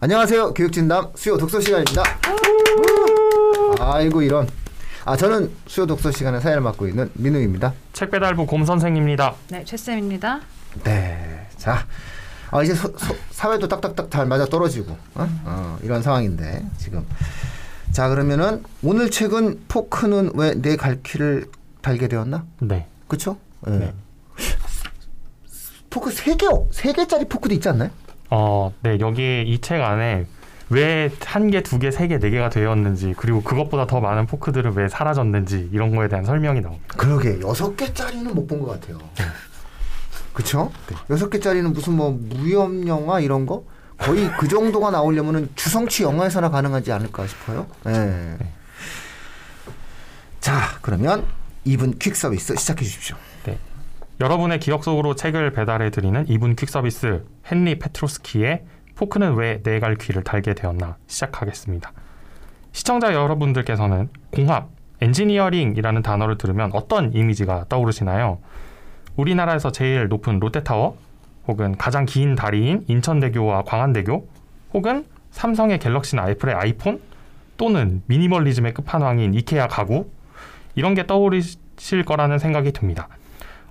안녕하세요. 교육진담 수요 독서 시간입니다. 아이고 이런. 아 저는 수요 독서 시간의 사회를 맡고 있는 민우입니다. 책 배달부 곰 선생입니다. 네, 최쌤입니다. 네. 자, 아 이제 서, 서, 사회도 딱딱딱 잘 맞아 떨어지고 어? 어, 이런 상황인데 지금. 자 그러면은 오늘 책은 포크는 왜 내 갈퀴를 달게 되었나? 네. 그쵸? 예. 네. 포크 세 개, 세 개짜리 포크도 있지 않나요? 어, 네. 여기 이 책 안에 왜 한 개, 두 개, 세 개, 네 개가 되었는지 그리고 그것보다 더 많은 포크들은 왜 사라졌는지 이런 거에 대한 설명이 나옵니다. 그러게 여섯 개짜리는 못 본 것 같아요. 그쵸? 여섯 개짜리는 무슨 뭐 무협 영화 이런 거 거의 그 정도가 나오려면은 주성치 영화에서나 가능하지 않을까 싶어요. 네. 자, 그러면 2분 퀵 서비스 시작해 주십시오. 네. 여러분의 기억 속으로 책을 배달해 드리는 2분 퀵 서비스 헨리 페트로스키의 포크는 왜 네 갈퀴를 달게 되었나 시작하겠습니다. 시청자 여러분들께서는 공학, 엔지니어링이라는 단어를 들으면 어떤 이미지가 떠오르시나요? 우리나라에서 제일 높은 롯데타워, 혹은 가장 긴 다리인 인천대교와 광안대교, 혹은 삼성의 갤럭시나 애플의 아이폰, 또는 미니멀리즘의 끝판왕인 이케아 가구, 이런 게 떠오르실 거라는 생각이 듭니다.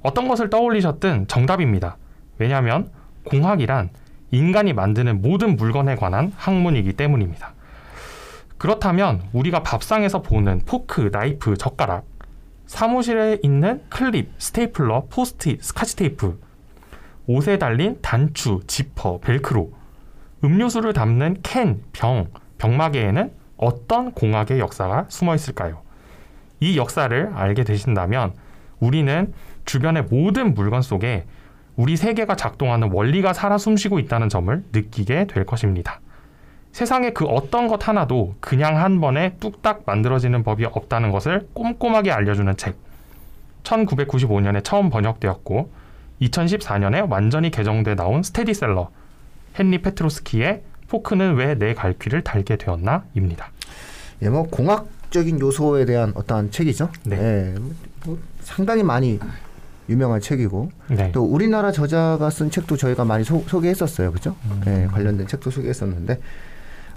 어떤 것을 떠올리셨든 정답입니다. 왜냐하면 공학이란 인간이 만드는 모든 물건에 관한 학문이기 때문입니다. 그렇다면 우리가 밥상에서 보는 포크, 나이프, 젓가락, 사무실에 있는 클립, 스테이플러, 포스트잇, 스카치 테이프, 옷에 달린 단추, 지퍼, 벨크로, 음료수를 담는 캔, 병, 병마개에는 어떤 공학의 역사가 숨어 있을까요? 이 역사를 알게 되신다면 우리는 주변의 모든 물건 속에 우리 세계가 작동하는 원리가 살아 숨쉬고 있다는 점을 느끼게 될 것입니다. 세상에 그 어떤 것 하나도 그냥 한 번에 뚝딱 만들어지는 법이 없다는 것을 꼼꼼하게 알려주는 책. 1995년에 처음 번역되었고 2014년에 완전히 개정돼 나온 스테디셀러 헨리 페트로스키의 포크는 왜 내 갈퀴를 달게 되었나입니다. 예, 뭐 공학적인 요소에 대한 어떠한 책이죠. 네. 예, 뭐 상당히 많이 유명한 책이고 네. 또 우리나라 저자가 쓴 책도 저희가 많이 소, 개했었어요 그죠? 음. 예, 관련된 책도 소개했었는데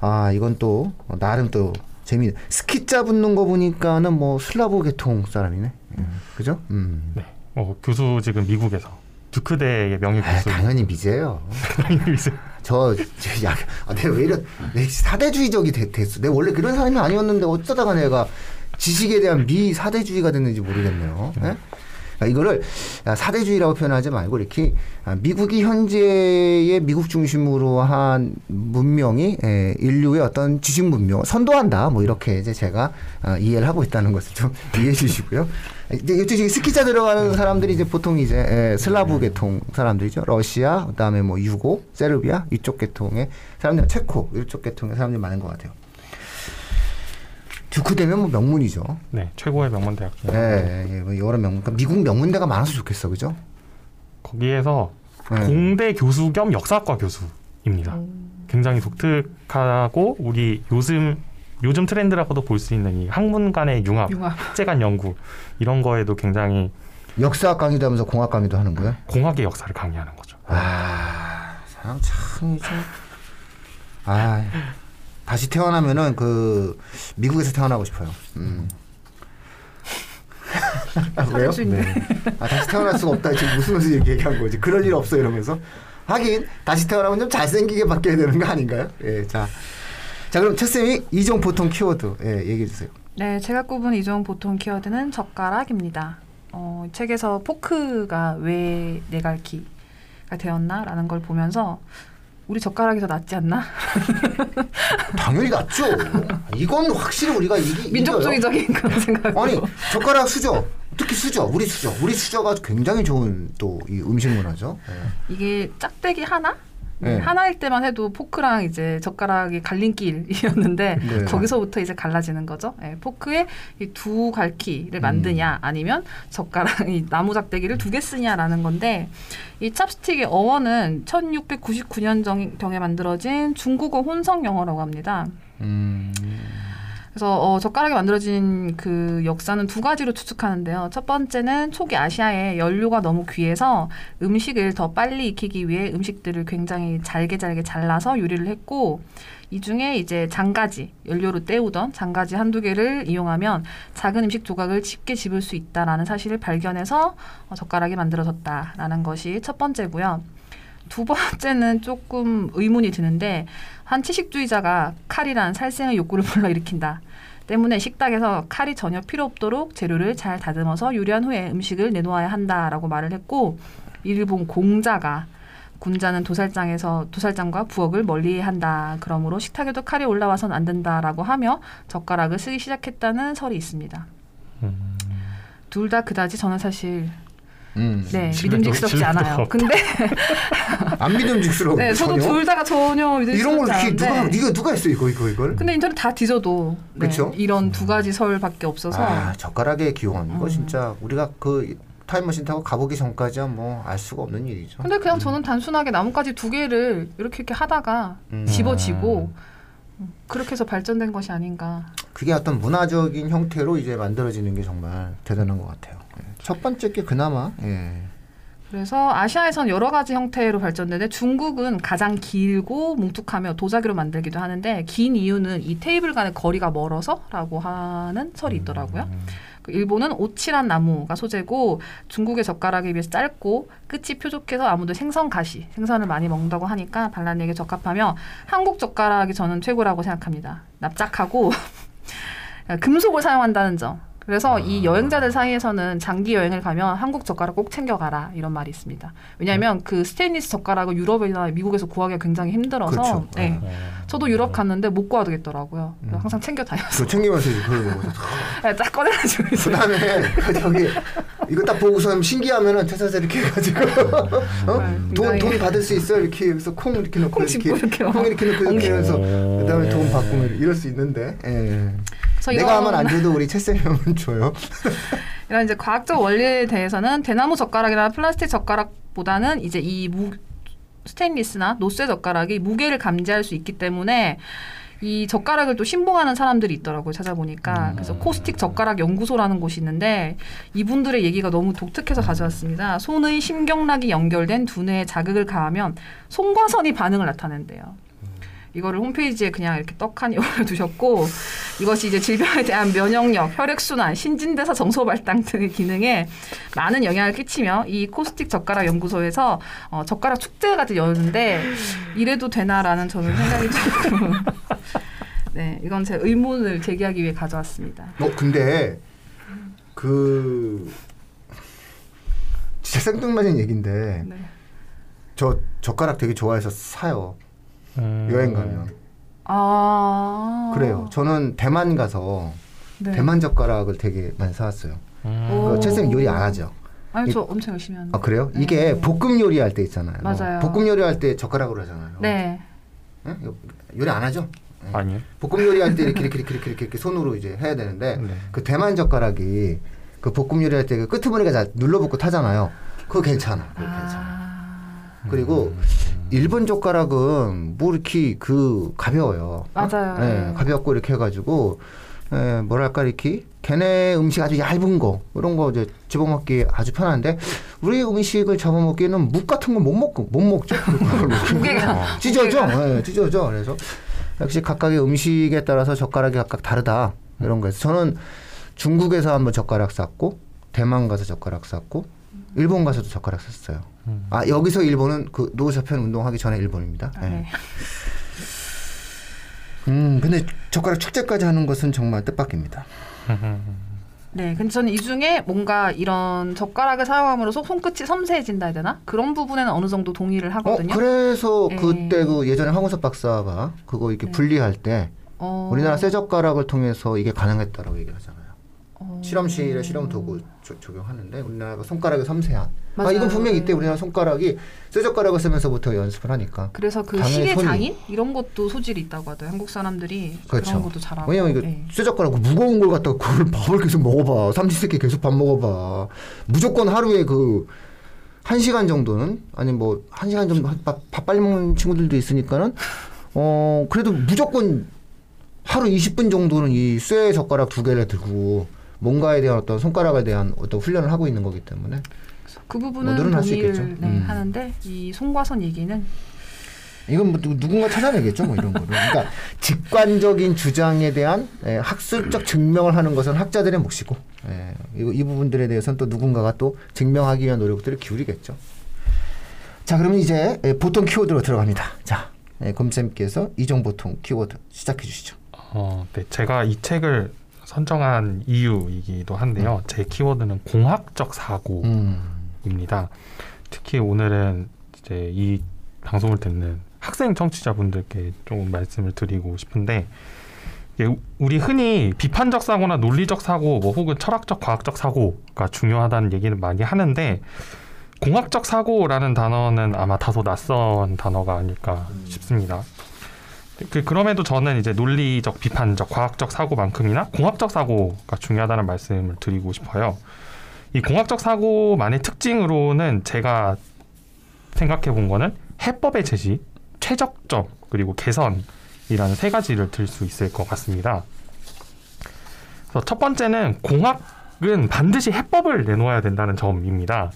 아 이건 또 나름 또 재미. 스키자 붙는 거 보니까는 뭐 슬라브 계통 사람이네. 예, 그죠? 음. 네. 어, 교수 지금 미국에서 두크대의 명예 아, 교수. 당연히 미제예요. 저, 저 야, 아, 내가 왜 이런, 내 사대주의적이 됐, 됐어. 내가 원래 그런 사람이 아니었는데 어쩌다가 내가 지식에 대한 미 사대주의가 됐는지 모르겠네요. 예? 그러니까 이거를 사대주의라고 표현하지 말고 이렇게 아, 미국이 현재의 미국 중심으로 한 문명이 예, 인류의 어떤 지식 문명 선도한다. 뭐 이렇게 이제 제가 아, 이해를 하고 있다는 것을 좀 이해해 주시고요. 이제 이쪽 스키자 들어가는 사람들이 이제 보통 이제 예, 슬라브 계통 사람들이죠. 러시아, 그다음에 뭐 유고, 세르비아 이쪽 계통의 사람들, 체코 이쪽 계통의 사람들이 많은 것 같아요. 듀크 되면 뭐 명문이죠. 네, 최고의 명문 대학 중. 예, 예, 뭐 여러 명문. 그러니까 미국 명문대가 많아서 좋겠어, 그죠? 거기에서 네. 공대 교수 겸 역사학과 교수입니다. 굉장히 독특하고 우리 요즘 요즘 트렌드라고도 볼 수 있는 이 학문 간의 융합, 융합. 학제 간 연구 이런 거에도 굉장히 역사학 강의도 하면서 공학 강의도 하는 거야? 공학의 역사를 강의하는 거죠. 아, 사람 참, 참. 아, 다시 태어나면은 그 미국에서 태어나고 싶어요. 음. 아, 왜요? 수 있네. 아, 다시 태어날 수가 없다. 지금 웃으면서 이렇게 얘기한 거지. 그럴 일 없어 이러면서. 하긴 다시 태어나면 좀 잘생기게 바뀌어야 되는 거 아닌가요? 예, 자, 자 그럼 첫 쌤이 이종 보통 키워드 예, 얘기해 주세요. 네, 제가 꼽은 이종 보통 키워드는 젓가락입니다. 어, 이 책에서 포크가 왜 내갈키가 되었나라는 걸 보면서 우리 젓가락이 더 낫지 않나? 당연히 낫죠. 이건 확실히 우리가 이기. 민족주의적인 그런 생각. 아니 젓가락 수저 특히 수저 우리 수저 우리 수저가 굉장히 좋은 또 이 음식 문화죠. 예. 이게 짝대기 하나? 네. 하나일 때만 해도 포크랑 이제 젓가락이 갈림길이었는데 네. 거기서부터 이제 갈라지는 거죠. 예, 포크에 이두 갈퀴를 만드냐 아니면 젓가락 이 나무 작대기를 두 개 쓰냐라는 건데 이 찹스틱의 어원은 1699년 경, 에 만들어진 중국어 혼성 영어라고 합니다. 음, 그래서 어, 젓가락이 만들어진 그 역사는 두 가지로 추측하는데요. 첫 번째는 초기 아시아에 연료가 너무 귀해서 음식을 더 빨리 익히기 위해 음식들을 굉장히 잘게 잘게 잘라서 요리를 했고 이 중에 이제 장가지 연료로 때우던 장가지 한두 개를 이용하면 작은 음식 조각을 쉽게 집을 수 있다라는 사실을 발견해서 어, 젓가락이 만들어졌다라는 것이 첫 번째고요. 두 번째는 조금 의문이 드는데 한 채식주의자가 칼이란 살생의 욕구를 불러일으킨다. 때문에 식탁에서 칼이 전혀 필요 없도록 재료를 잘 다듬어서 요리한 후에 음식을 내놓아야 한다라고 말을 했고 일본 공자가 군자는 도살장에서 도살장과 부엌을 멀리한다. 그러므로 식탁에도 칼이 올라와선 안 된다라고 하며 젓가락을 쓰기 시작했다는 설이 있습니다. 음. 둘다 그다지 저는 사실 음. 네 신뢰도- 믿음직스럽지 신뢰도가 않아요. 없다. 근데 안 믿음직스러워. 네 저도. 둘 다가 전혀 이런 걸 믿음직스럽지 누가 않은데 이거 누가 했어 이거 이거 이걸? 근데 인터넷 다 뒤져도 네? 이런 두 가지 설밖에 없어서 아 젓가락의 기원 이거 음. 진짜 우리가 그 타임머신 타고 가보기 전까지야 뭐 알 수가 없는 일이죠. 근데 그냥 저는 단순하게 나뭇가지 두 개를 이렇게 이렇게 하다가 음. 집어지고 음, 그렇게 해서 발전된 것이 아닌가. 그게 어떤 문화적인 형태로 이제 만들어지는 게 정말 대단한 것 같아요. 예. 첫 번째 게 그나마 예. 그래서 아시아에선 여러 가지 형태로 발전되는데 중국은 가장 길고 뭉툭하며 도자기로 만들기도 하는데 긴 이유는 이 테이블 간의 거리가 멀어서라고 하는 설이 있더라고요. 그 일본은 오칠한 나무가 소재고 중국의 젓가락에 비해서 짧고 끝이 뾰족해서 아무도 생선 가시, 생선을 많이 먹는다고 하니까 반란에게 적합하며 한국 젓가락이 저는 최고라고 생각합니다. 납작하고 금속을 사용한다는 점. 그래서 이 여행자들 사이에서는 장기 여행을 가면 한국 젓가락 꼭 챙겨가라 이런 말이 있습니다. 왜냐하면 그 스테인리스 젓가락을 유럽이나 미국에서 구하기가 굉장히 힘들어서 그렇죠. 네. 저도 유럽 갔는데 못 구하겠더라고요. 그래서 음. 항상 챙겨 다녔어요. 그거 챙기면서 먹어서 네, 딱 꺼내가지고. 그다음에 그 저기 이거 딱 보고서 신기하면은 퇴사서 이렇게 해가지고 어? 네, 돈, 받을 수 있어 이렇게 여기서 콩 이렇게 넣고 콩 짚고 이렇게 콩 이렇게 넣고 이렇게. 해서 오. 그다음에 돈 받고 뭐 이럴 수 있는데 예. 내가 하면 안 줘도 우리 채쌤이 하면 줘요. 이런 이제 과학적 원리에 대해서는 대나무 젓가락이나 플라스틱 젓가락보다는 이제 이 무, 스테인리스나 노쇠 젓가락이 무게를 감지할 수 있기 때문에 이 젓가락을 또 신봉하는 사람들이 있더라고요 찾아보니까. 음. 그래서 코스틱 젓가락 연구소라는 곳이 있는데 이분들의 얘기가 너무 독특해서 가져왔습니다. 손의 심경락이 연결된 두뇌에 자극을 가하면 송과선이 반응을 나타낸대요. 이거를 홈페이지에 그냥 이렇게 떡하니 올려두셨고 이것이 이제 질병에 대한 면역력, 혈액순환, 신진대사 정서 발달 등의 기능에 많은 영향을 끼치며 이 코스틱 젓가락 연구소에서 어, 젓가락 축제가 열는데 이래도 되나라는 저는 생각이 조금 네 이건 제 의문을 제기하기 위해 가져왔습니다. 어 근데 그 진짜 생뚱맞은 얘기인데 네. 저 젓가락 되게 좋아해서 사요 음. 여행 가면 아 그래요. 저는 대만 가서 네. 대만 젓가락을 되게 많이 사왔어요. 음. 오. 그 채쌤 요리 안 하죠? 아니 저 엄청 열심히 하는데. 아 그래요? 네. 이게 볶음 요리할 때 있잖아요. 맞아요. 볶음 요리할 때 젓가락으로 하잖아요. 네. 응? 이거 요리 안 하죠? 아니요. 볶음 요리할 때 이렇게 이렇게 이렇게 이렇게, 이렇게 손으로 이제 해야 되는데 네. 그 대만 젓가락이 그 볶음 요리할 때 그 끄트머리가 잘 눌러붙고 타잖아요. 그거 괜찮아. 그거 괜찮아. 아 그리고 일본 젓가락은 뭐 이렇게 그 가벼워요. 맞아요. 어? 네, 네. 가볍고 이렇게 해가지고 에, 뭐랄까 이렇게 걔네 음식 아주 얇은 거 이런 거 이제 집어먹기 아주 편한데 우리 음식을 잡아먹기에는 묵 같은 건 못 먹고 못 먹죠. 무게가 찢어져, 네, 찢어져. 그래서 역시 각각의 음식에 따라서 젓가락이 각각 다르다 이런 거에서 저는 중국에서 한번 젓가락 샀고 대만 가서 젓가락 샀고 일본 가서도 젓가락 샀어요. 음. 아 여기서 일본은 그 노사편 운동하기 전에 일본입니다. 아, 네. 네. 음 근데 젓가락 축제까지 하는 것은 정말 뜻밖입니다. 네, 근데 저는 이 중에 뭔가 이런 젓가락을 사용함으로써 손끝이 섬세해진다 해야 되나? 그런 부분에는 어느 정도 동의를 어 하거든요. 그래서 네. 그때 그 예전에 황우석 박사가 그거 이렇게 네. 분리할 때 어, 우리나라 쇠 젓가락을 통해서 이게 가능했다라고 얘기를 하잖아요. 어, 실험실에 실험 도구 조- 적용하는데 우리나라가 손가락이 섬세한. 아 맞아요. 이건 분명히 이때 우리나라 손가락이 쇠젓가락을 쓰면서부터 연습을 하니까. 그래서 그 시계 손이- 장인 이런 것도 소질이 있다고 하더라고요. 한국 사람들이 그 그렇죠. 런 것도 잘하고. 왜냐면 이거 네. 쇠젓가락 무거운 걸 갖다가 그걸 밥을 계속 먹어봐. 삼시세끼 계속 밥 먹어봐. 무조건 하루에 그 한 시간 정도는 아니 뭐 한 시간 정도 밥, 밥 빨리 먹는 친구들도 있으니까는 어 그래도 무조건 하루 20분 정도는 이 쇠 젓가락 두 개를 들고 뭔가에 대한 어떤 손가락에 대한 어떤 훈련을 하고 있는 거기 때문에 그 부분은 뭐 늘어날 수 동의를 있겠죠. 네, 음. 하는데 이 송과선 얘기는 이건 뭐 누- 누군가 찾아내겠죠, 뭐 이런 거를. 그러니까 직관적인 주장에 대한 예, 학술적 증명을 하는 것은 학자들의 몫이고 예, 이, 이 부분들에 대해서는 또 누군가가 또 증명하기 위한 노력들을 기울이겠죠. 자, 그러면 이제 예, 보통 키워드로 들어갑니다. 자, 예, 검쌤께서 이종 보통 키워드 시작해 주시죠. 어, 네, 제가 이 책을 선정한 이유이기도 한데요. 제 키워드는 공학적 사고입니다. 음, 특히 오늘은 이제 이 방송을 듣는 학생 청취자분들께 조금 말씀을 드리고 싶은데 우리 흔히 비판적 사고나 논리적 사고 뭐 혹은 철학적 과학적 사고가 중요하다는 얘기는 많이 하는데 공학적 사고라는 단어는 아마 다소 낯선 단어가 아닐까 싶습니다. 그 그럼에도 저는 이제 논리적 비판적 과학적 사고만큼이나 공학적 사고가 중요하다는 말씀을 드리고 싶어요. 이 공학적 사고만의 특징으로는 제가 생각해 본 거는 해법의 제시, 최적점 그리고 개선이라는 세 가지를 들 수 있을 것 같습니다. 그래서 첫 번째는 공학은 반드시 해법을 내놓아야 된다는 점입니다.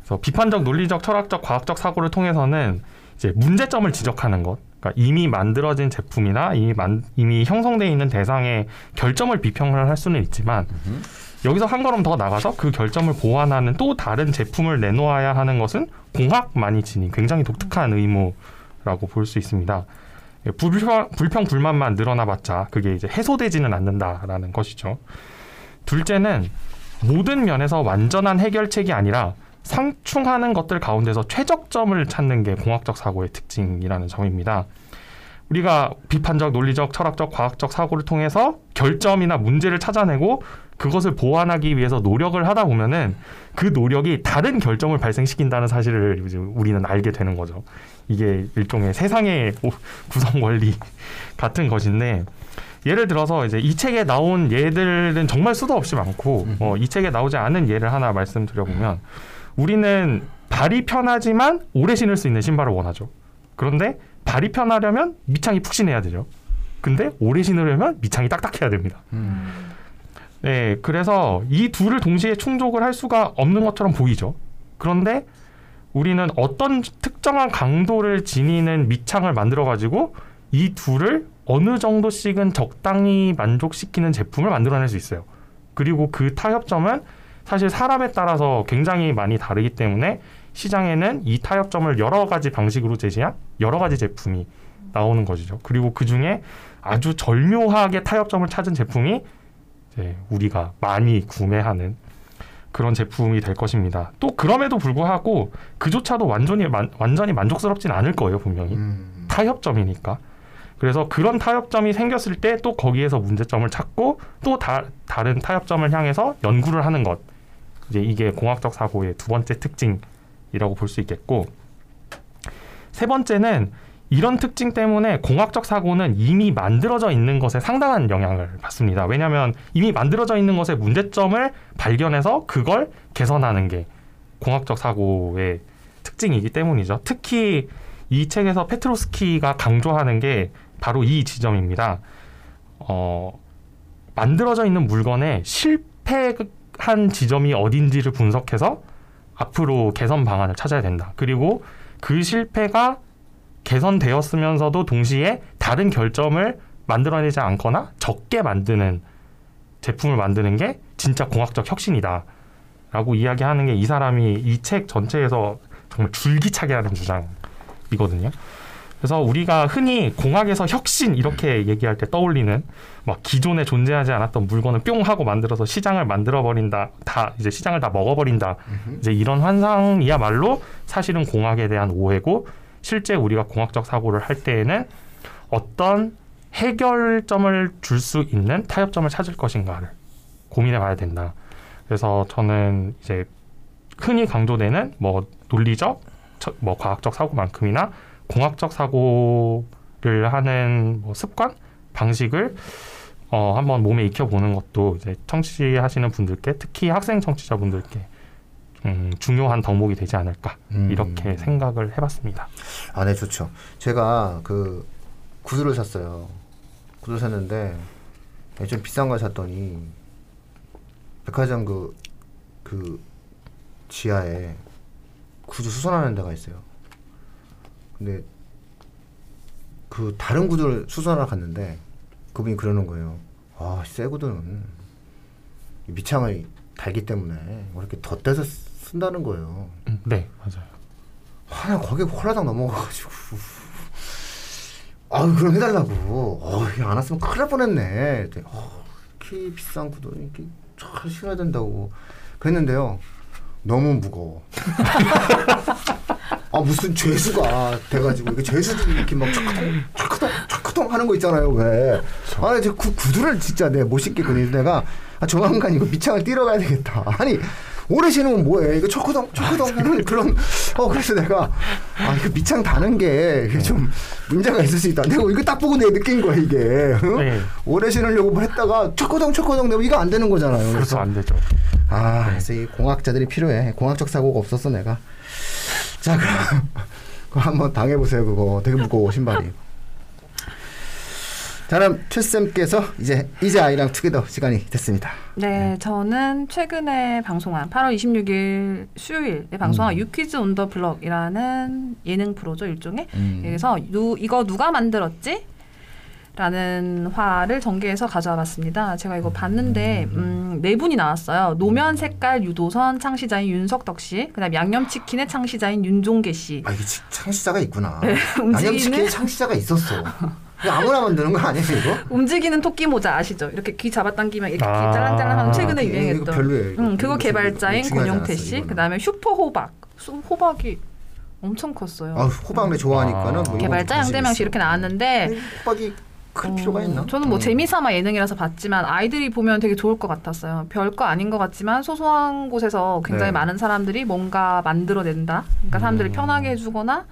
그래서 비판적, 논리적, 철학적, 과학적 사고를 통해서는 이제 문제점을 지적하는 것, 그러니까 이미 만들어진 제품이나 이미, 만, 이미 형성되어 있는 대상의 결점을 비평을 할 수는 있지만 여기서 한 걸음 더 나가서 그 결점을 보완하는 또 다른 제품을 내놓아야 하는 것은 공학만이 지닌 굉장히 독특한 의무라고 볼 수 있습니다. 예, 불평, 불평 불만만 늘어나봤자 그게 이제 해소되지는 않는다라는 것이죠. 둘째는 모든 면에서 완전한 해결책이 아니라 상충하는 것들 가운데서 최적점을 찾는 게 공학적 사고의 특징이라는 점입니다. 우리가 비판적, 논리적, 철학적, 과학적 사고를 통해서 결점이나 문제를 찾아내고 그것을 보완하기 위해서 노력을 하다 보면은 그 노력이 다른 결점을 발생시킨다는 사실을 이제 우리는 알게 되는 거죠. 이게 일종의 세상의 오- 구성 원리 같은 것인데 예를 들어서 이제 이 책에 나온 예들은 정말 수도 없이 많고 어, 이 책에 나오지 않은 예를 하나 말씀드려 보면 우리는 발이 편하지만 오래 신을 수 있는 신발을 원하죠. 그런데 발이 편하려면 밑창이 푹신해야 되죠. 근데 오래 신으려면 밑창이 딱딱해야 됩니다. 음. 네, 그래서 이 둘을 동시에 충족을 할 수가 없는 것처럼 보이죠. 그런데 우리는 어떤 특정한 강도를 지니는 밑창을 만들어 가지고 이 둘을 어느 정도씩은 적당히 만족시키는 제품을 만들어낼 수 있어요. 그리고 그 타협점은 사실 사람에 따라서 굉장히 많이 다르기 때문에 시장에는 이 타협점을 여러 가지 방식으로 제시한 여러 가지 제품이 나오는 것이죠. 그리고 그 중에 아주 절묘하게 타협점을 찾은 제품이 우리가 많이 구매하는 그런 제품이 될 것입니다. 또 그럼에도 불구하고 그조차도 완전히 만, 완전히 만족스럽진 않을 거예요 분명히 음. 타협점이니까. 그래서 그런 타협점이 생겼을 때 또 거기에서 문제점을 찾고 또 다, 다른 타협점을 향해서 연구를 하는 것. 이제 이게 공학적 사고의 두 번째 특징이라고 볼 수 있겠고 세 번째는 이런 특징 때문에 공학적 사고는 이미 만들어져 있는 것에 상당한 영향을 받습니다. 왜냐하면 이미 만들어져 있는 것의 문제점을 발견해서 그걸 개선하는 게 공학적 사고의 특징이기 때문이죠. 특히 이 책에서 페트로스키가 강조하는 게 바로 이 지점입니다. 어, 만들어져 있는 물건에 실패 한 지점이 어딘지를 분석해서 앞으로 개선 방안을 찾아야 된다. 그리고 그 실패가 개선되었으면서도 동시에 다른 결점을 만들어내지 않거나 적게 만드는 제품을 만드는 게 진짜 공학적 혁신이다. 라고 이야기하는 게 이 사람이 이 책 전체에서 정말 줄기차게 하는 주장이거든요. 그래서 우리가 흔히 공학에서 혁신 이렇게 얘기할 때 떠올리는 막 기존에 존재하지 않았던 물건을 뿅 하고 만들어서 시장을 만들어 버린다. 다 이제 시장을 다 먹어 버린다. 이제 이런 환상이야말로 사실은 공학에 대한 오해고 실제 우리가 공학적 사고를 할 때에는 어떤 해결점을 줄 수 있는 타협점을 찾을 것인가를 고민해 봐야 된다. 그래서 저는 이제 흔히 강조되는 뭐 논리적, 처- 뭐 과학적 사고만큼이나 공학적 사고를 하는 뭐 습관, 방식을 어, 한번 몸에 익혀보는 것도 이제 청취하시는 분들께 특히 학생 청취자분들께 음, 중요한 덕목이 되지 않을까 음. 이렇게 생각을 해봤습니다. 아, 네, 좋죠. 제가 그 구두를 샀어요. 구두 샀는데 예, 좀 비싼 걸 샀더니 백화점 그, 그 지하에 구두 수선하는 데가 있어요. 근데 그 다른 구두를 수선하러 갔는데 그분이 그러는 거예요. 아, 새 구두는 이 밑창을 달기 때문에 이렇게 덧대서 쓴다는 거예요. 음, 네, 맞아요. 하나 거기에 홀라당 넘어가가지고 아유 그럼 해달라고 어, 안 왔으면 큰일 날 뻔했네 어, 이렇게 비싼 구두 이렇게 잘 신어야 된다고 그랬는데요 너무 무거워 아 무슨 죄수가 돼가지고 이게 죄수들이 이렇게 막 차크동 차크동 차크동 하는 거 있잖아요 왜 아니 저 구, 구두를 진짜 내가 못 신겠거든요 내가 아, 조만간 이거 밑창을 띄러 가야 되겠다 아니 오래 신으면 뭐해 이거 초크동 초크동 하는 그런 어 그래서 내가 아 이거 밑창 다는 게 좀 문제가 있을 수 있다 내가 이거 딱 보고 내가 느낀 거야 이게 응? 네. 오래 신으려고 뭐 했다가 초크동 초크동 내가 이거 안 되는 거잖아요 그래서 그래서 안 되죠. 아, 그래서 이 공학자들이 필요해. 공학적 사고가 없었어 내가. 자, 그럼 그거 한번 당해보세요. 그거 되게 무거워 신발이. 자, 그럼 최쌤께서 이제 이제 아이랑 투게더 시간이 됐습니다. 네, 저는 최근에 방송한 8월 26일 수요일에 방송한 유퀴즈 온더 블럭이라는 예능 프로죠 일종의. 음. 그래서 누, 이거 누가 만들었지? 라는 화를 전개해서 가져와 봤습니다. 제가 이거 봤는데 음, 네 분이 나왔어요. 노면 색깔 유도선 창시자인 윤석덕 씨, 그다음 양념치킨의 창시자인 윤종계 씨. 아 이게 치- 창시자가 있구나. 네, 움직이는 양념치킨 창시자가 있었어. 아무나 만드는 거 아니에요 이거? 움직이는 토끼 모자 아시죠? 이렇게 귀 잡아당기면 이렇게 아. 귀 짤랑짤랑하면 최근에 이거 유행했던. 별로예요, 이거. 음, 그거 개발자인 권용태 씨, 이거는. 그다음에 슈퍼 호박. 수- 호박이 엄청 컸어요. 아 호박내 좋아하니까는 뭐 이건 개발자 양대명 씨. 이렇게 나왔는데 호박이 클 필요가 어, 있나? 저는 뭐 음. 재미삼아 예능이라서 봤지만 아이들이 보면 되게 좋을 것 같았어요. 별거 아닌 것 같지만 소소한 곳에서 굉장히 네. 많은 사람들이 뭔가 만들어낸다. 그러니까 사람들이 음. 편하게 해주거나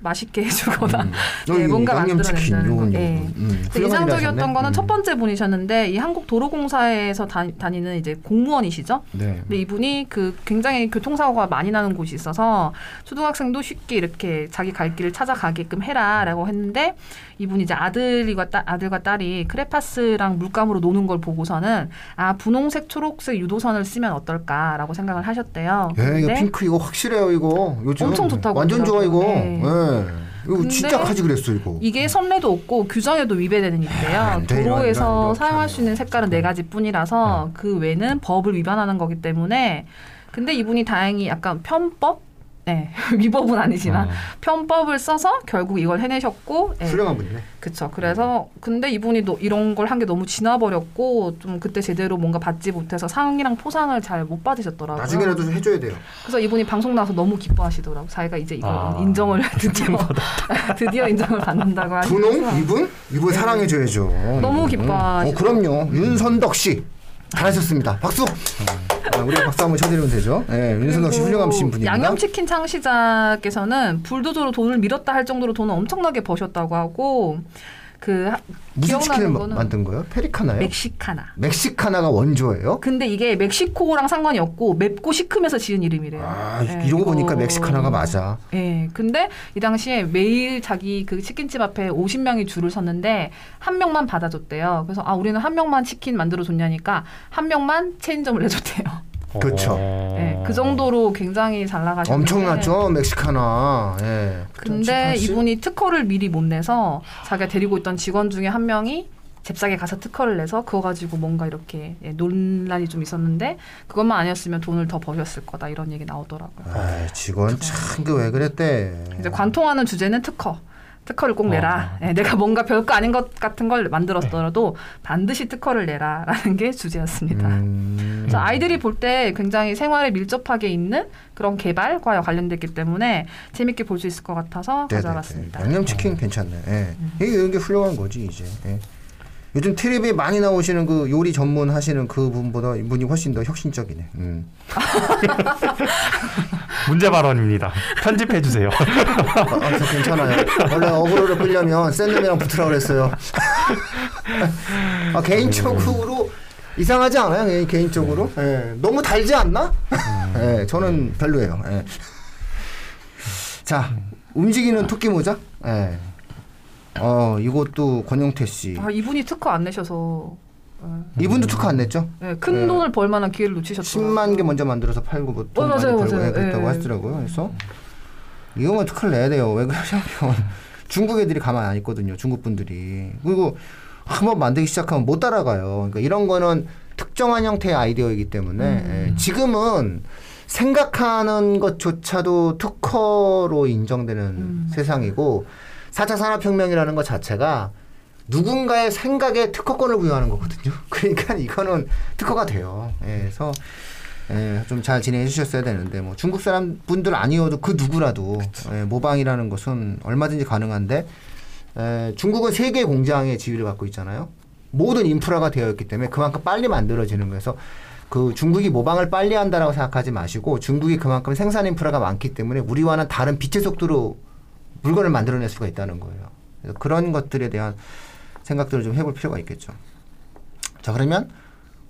맛있게 해주거나 음. 네, 뭔가 만들어낸다는 거. 예. 음, 인상적이었던 하셨네. 거는 음. 첫 번째 분이셨는데 이 한국 도로공사에서 다, 다니는 이제 공무원이시죠. 네. 근데 이분이 그 굉장히 교통사고가 많이 나는 곳이 있어서 초등학생도 쉽게 이렇게 자기 갈 길을 찾아가게끔 해라라고 했는데 이분이 이제 아들과 딸 아들과 딸이 크레파스랑 물감으로 노는 걸 보고서는 아 분홍색 초록색 유도선을 쓰면 어떨까라고 생각을 하셨대요. 예, 이거 핑크 이거 확실해요 이거 요즘 엄청 좋다고 완전 좋아 이거. 그러더라고요. 예. 이거 진짜 가지 그랬어 이거. 이게 선례도 없고 규정에도 위배되는. 안 돼, 이런, 이런, 도로에서 이렇게 사용할 수 있는 색깔은 네 가지 음. 뿐이라서 그 외는 법을 위반하는 거기 때문에 근데 이분이 다행히 약간 편법 네, 위법은 아니지만 어. 편법을 써서 결국 이걸 해내셨고, 예, 훌륭한 분이네. 그쵸. 그래서 근데 이분이 또 이런 걸 한 게 너무 지나버렸고 좀 그때 제대로 뭔가 받지 못해서 상이랑 포상을 잘 못 받으셨더라고요. 나중에라도 좀 해줘야 돼요. 그래서 이분이 방송 나와서 너무 기뻐하시더라고요. 자기가 이제 이걸 아. 인정을 드디어 드디어 인정을 받는다고 하시면서 분홍 이분 이분 사랑해줘야죠. 너무 이분. 기뻐하시더라고요. 어, 그럼요. 윤선덕 씨 잘하셨습니다. 박수. 아, 우리 박수 한번 쳐드리면 되죠. 예, 윤선덕 씨 훌륭하신 분입니다. 양념치킨 창시자께서는 불도저로 돈을 밀었다 할 정도로 돈을 엄청나게 버셨다고 하고 그 하- 무슨 치킨을 만든 거예요? 페리카나요? 멕시카나. 멕시카나가 원조예요? 근데 이게 멕시코랑 상관이 없고 맵고 시큼해서 지은 이름이래요. 아, 예, 이러고 보니까 멕시카나가 맞아. 예. 근데 이 당시에 매일 자기 그 치킨집 앞에 50명이 줄을 섰는데 한 명만 받아줬대요. 그래서 아 우리는 한 명만 치킨 만들어 줬냐니까 한 명만 체인점을 내줬대요. 그쵸. 어. 예. 그 정도로 굉장히 잘 나가셨는데 엄청났죠 멕시카나. 예. 근데 70? 이분이 특허를 미리 못 내서 자기가 데리고 있던 직원 중에 한 명이 잽싸게 가서 특허를 내서 그거 가지고 뭔가 이렇게 예, 논란이 좀 있었는데 그것만 아니었으면 돈을 더 버셨을 거다 이런 얘기 나오더라고요. 아, 직원 참 그 왜 그랬대. 이제 관통하는 주제는 특허. 특허를 꼭 내라. 예, 내가 뭔가 별거 아닌 것 같은 걸 만들었더라도 반드시 특허를 내라라는 게 주제였습니다. 음, 그래서 아이들이 볼 때 굉장히 생활에 밀접하게 있는 그런 개발과 관련됐기 때문에 재밌게 볼 수 있을 것 같아서 네네네. 가져와봤습니다. 양념치킨 괜찮네. 예. 이게 이게 훌륭한 거지 이제. 예. 요즘 텔레비에 많이 나오시는 그 요리 전문 하시는 그 분보다 이분이 훨씬 더 혁신적이네. 음. 문제 발언입니다. 편집해 주세요. 아, 아, 저 괜찮아요. 원래 어그로를 끌려면 센 놈이랑 붙으라고 그랬어요. 아, 개인적으로 이상하지 않아요? 개- 개인적으로? 예. 너무 달지 않나? 예, 저는 별로예요. 예. 자, 움직이는 토끼 모자? 예. 어 이것도 권영태 씨. 아, 이분이 특허 안 내셔서 예. 이분도 특허 안 냈죠? 예, 큰 네. 돈을 벌 만한 기회를 놓치셨더라고요. 10만 개 먼저 만들어서 팔고 뭐 돈 어, 많이 맞아요, 벌고 맞아요. 예, 그랬다고 예. 하시더라고요. 그래서 이거만 특허를 내야 돼요. 왜 그러냐면 중국 애들이 가만 안 있거든요. 중국 분들이 그리고 한번 만들기 시작하면 못 따라가요. 그러니까 이런 거는 특정한 형태의 아이디어이기 때문에 음. 예, 지금은 생각하는 것조차도 특허로 인정되는 음. 세상이고 4차 산업혁명이라는 것 자체가 누군가의 생각에 특허권을 부여하는 거거든요. 그러니까 이거는 특허가 돼요. 예, 그래서 예, 좀 잘 진행해 주셨어야 되는데 뭐 중국 사람 분들 아니어도 그 누구라도 예, 모방이라는 것은 얼마든지 가능한데 에, 중국은 세 개의 공장의 지위를 갖고 있잖아요. 모든 인프라가 되어 있기 때문에 그만큼 빨리 만들어지는 거여서 그 중국이 모방을 빨리 한다라고 생각하지 마시고 중국이 그만큼 생산 인프라가 많기 때문에 우리와는 다른 빛의 속도로 물건을 만들어낼 수가 있다는 거예요. 그래서 그런 것들에 대한 생각들을 좀 해볼 필요가 있겠죠. 자 그러면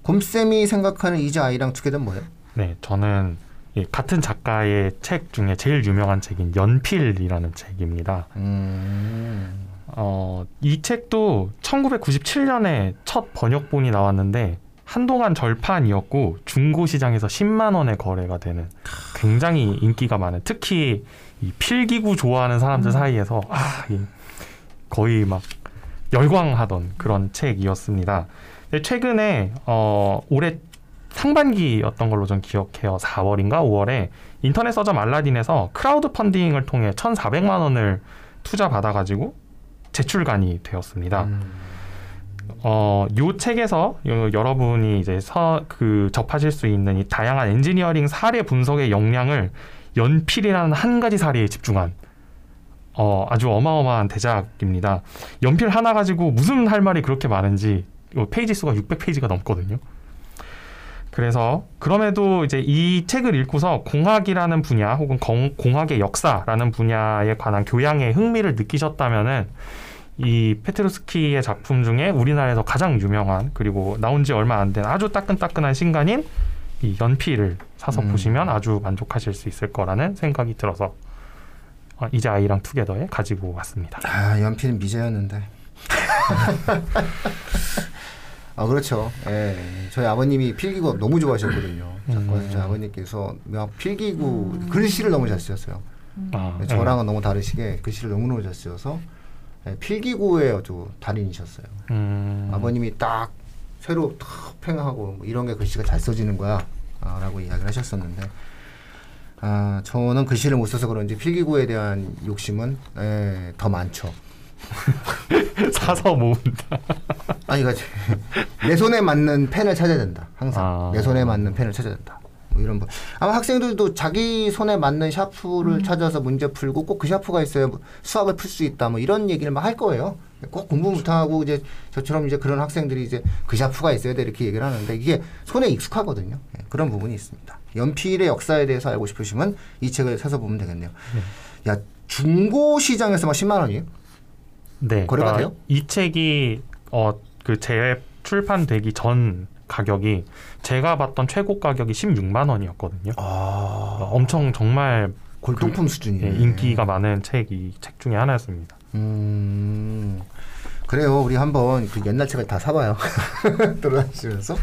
곰쌤이 생각하는 이자 아이랑 투게더 뭐예요? 네, 저는 이 같은 작가의 책 중에 제일 유명한 책인 연필이라는 책입니다. 음, 어, 이 책도 1997년에 첫 번역본이 나왔는데 한동안 절판이었고 중고 시장에서 10만 원에 거래가 되는 굉장히 인기가 많은 특히 이 필기구 좋아하는 사람들 음. 사이에서 아, 이 거의 막 열광하던 그런 책이었습니다. 최근에 어, 올해 상반기였던 걸로 전 기억해요. 4월인가 5월에 인터넷 서점 알라딘에서 크라우드 펀딩을 통해 1,400만 원을 투자 받아가지고 재출간이 되었습니다. 음. 어, 요 책에서 요- 여러분이 이제 서, 그 접하실 수 있는 이 다양한 엔지니어링 사례 분석의 역량을 연필이라는 한 가지 사례에 집중한 어, 아주 어마어마한 대작입니다. 연필 하나 가지고 무슨 할 말이 그렇게 많은지 요 페이지 수가 600페이지가 넘거든요. 그래서 그럼에도 이제 이 책을 읽고서 공학이라는 분야 혹은 공, 공학의 역사라는 분야에 관한 교양에 흥미를 느끼셨다면은 이 페트로스키의 작품 중에 우리나라에서 가장 유명한 그리고 나온 지 얼마 안 된 아주 따끈따끈한 신간인 이 연필을 사서 음. 보시면 아주 만족하실 수 있을 거라는 생각이 들어서 어, 이제 아이랑 투게더에 가지고 왔습니다. 아 연필은 미제였는데. 아 그렇죠. 예, 저희 아버님이 필기구 너무 좋아하셨거든요. 음. 저희 아버님께서 막 필기구 글씨를 너무 잘 쓰셨어요. 아, 네, 저랑은 너무 다르시게 글씨를 너무너무 잘 쓰셔서 예, 필기구의 아주 달인이셨어요. 음, 아버님이 딱 새로 탁 팽하고 뭐 이런 게 글씨가 잘 써지는 거야 아, 라고 이야기를 하셨었는데 아 저는 글씨를 못 써서 그런지 필기구에 대한 욕심은 예, 더 많죠. 사서 모은다. 아니 그 내 손에 맞는 펜을 찾아야 된다. 항상 아. 내 손에 맞는 펜을 찾아야 된다. 뭐 이런 분. 아마 학생들도 자기 손에 맞는 샤프를 찾아서 문제 풀고 꼭 그 샤프가 있어야 뭐 수학을 풀 수 있다. 뭐 이런 얘기를 막 할 거예요. 꼭 공부 못하고 이제 저처럼 이제 그런 학생들이 이제 그 샤프가 있어야 돼 이렇게 얘기를 하는데 이게 손에 익숙하거든요. 예, 그런 부분이 있습니다. 연필의 역사에 대해서 알고 싶으시면 이 책을 사서 보면 되겠네요. 야 중고 시장에서 막 10만 원이에요? 네, 거래가 그러니까 돼요? 이 책이 어 그 재출판되기 전 가격이 제가 봤던 최고 가격이 16만 원이었거든요. 아 엄청 정말 골동품 수준이네. 예, 인기가 많은 책이 책 중에 하나였습니다. 음 그래요. 우리 한번 그 옛날 책을 다 사봐요. 돌아다니시면서.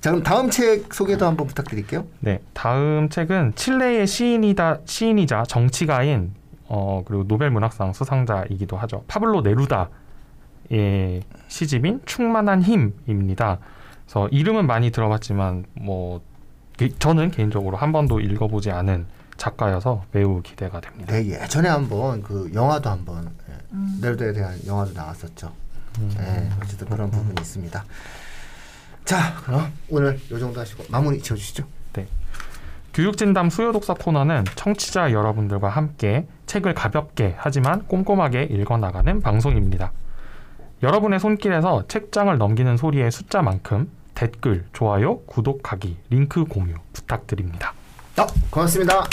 자 그럼 다음 책 소개도 한번 부탁드릴게요. 네, 다음 책은 칠레의 시인이다 시인이자 정치가인 어 그리고 노벨 문학상 수상자이기도 하죠. 파블로 네루다의 시집인 충만한 힘입니다. 그래서 이름은 많이 들어봤지만 뭐 게- 저는 개인적으로 한 번도 읽어보지 않은 작가여서 매우 기대가 됩니다. 네 예전에 한번 그 영화도 한번 예, 음. 대한 영화도 나왔었죠. 음. 네 어쨌든 그런 부분이 있습니다. 자 그럼 오늘 요 정도 하시고 마무리 지어주시죠. 교육진담 수요독서 코너는 청취자 여러분들과 함께 책을 가볍게 하지만 꼼꼼하게 읽어나가는 방송입니다. 여러분의 손길에서 책장을 넘기는 소리의 숫자만큼 댓글, 좋아요, 구독하기, 링크 공유 부탁드립니다. 어, 고맙습니다.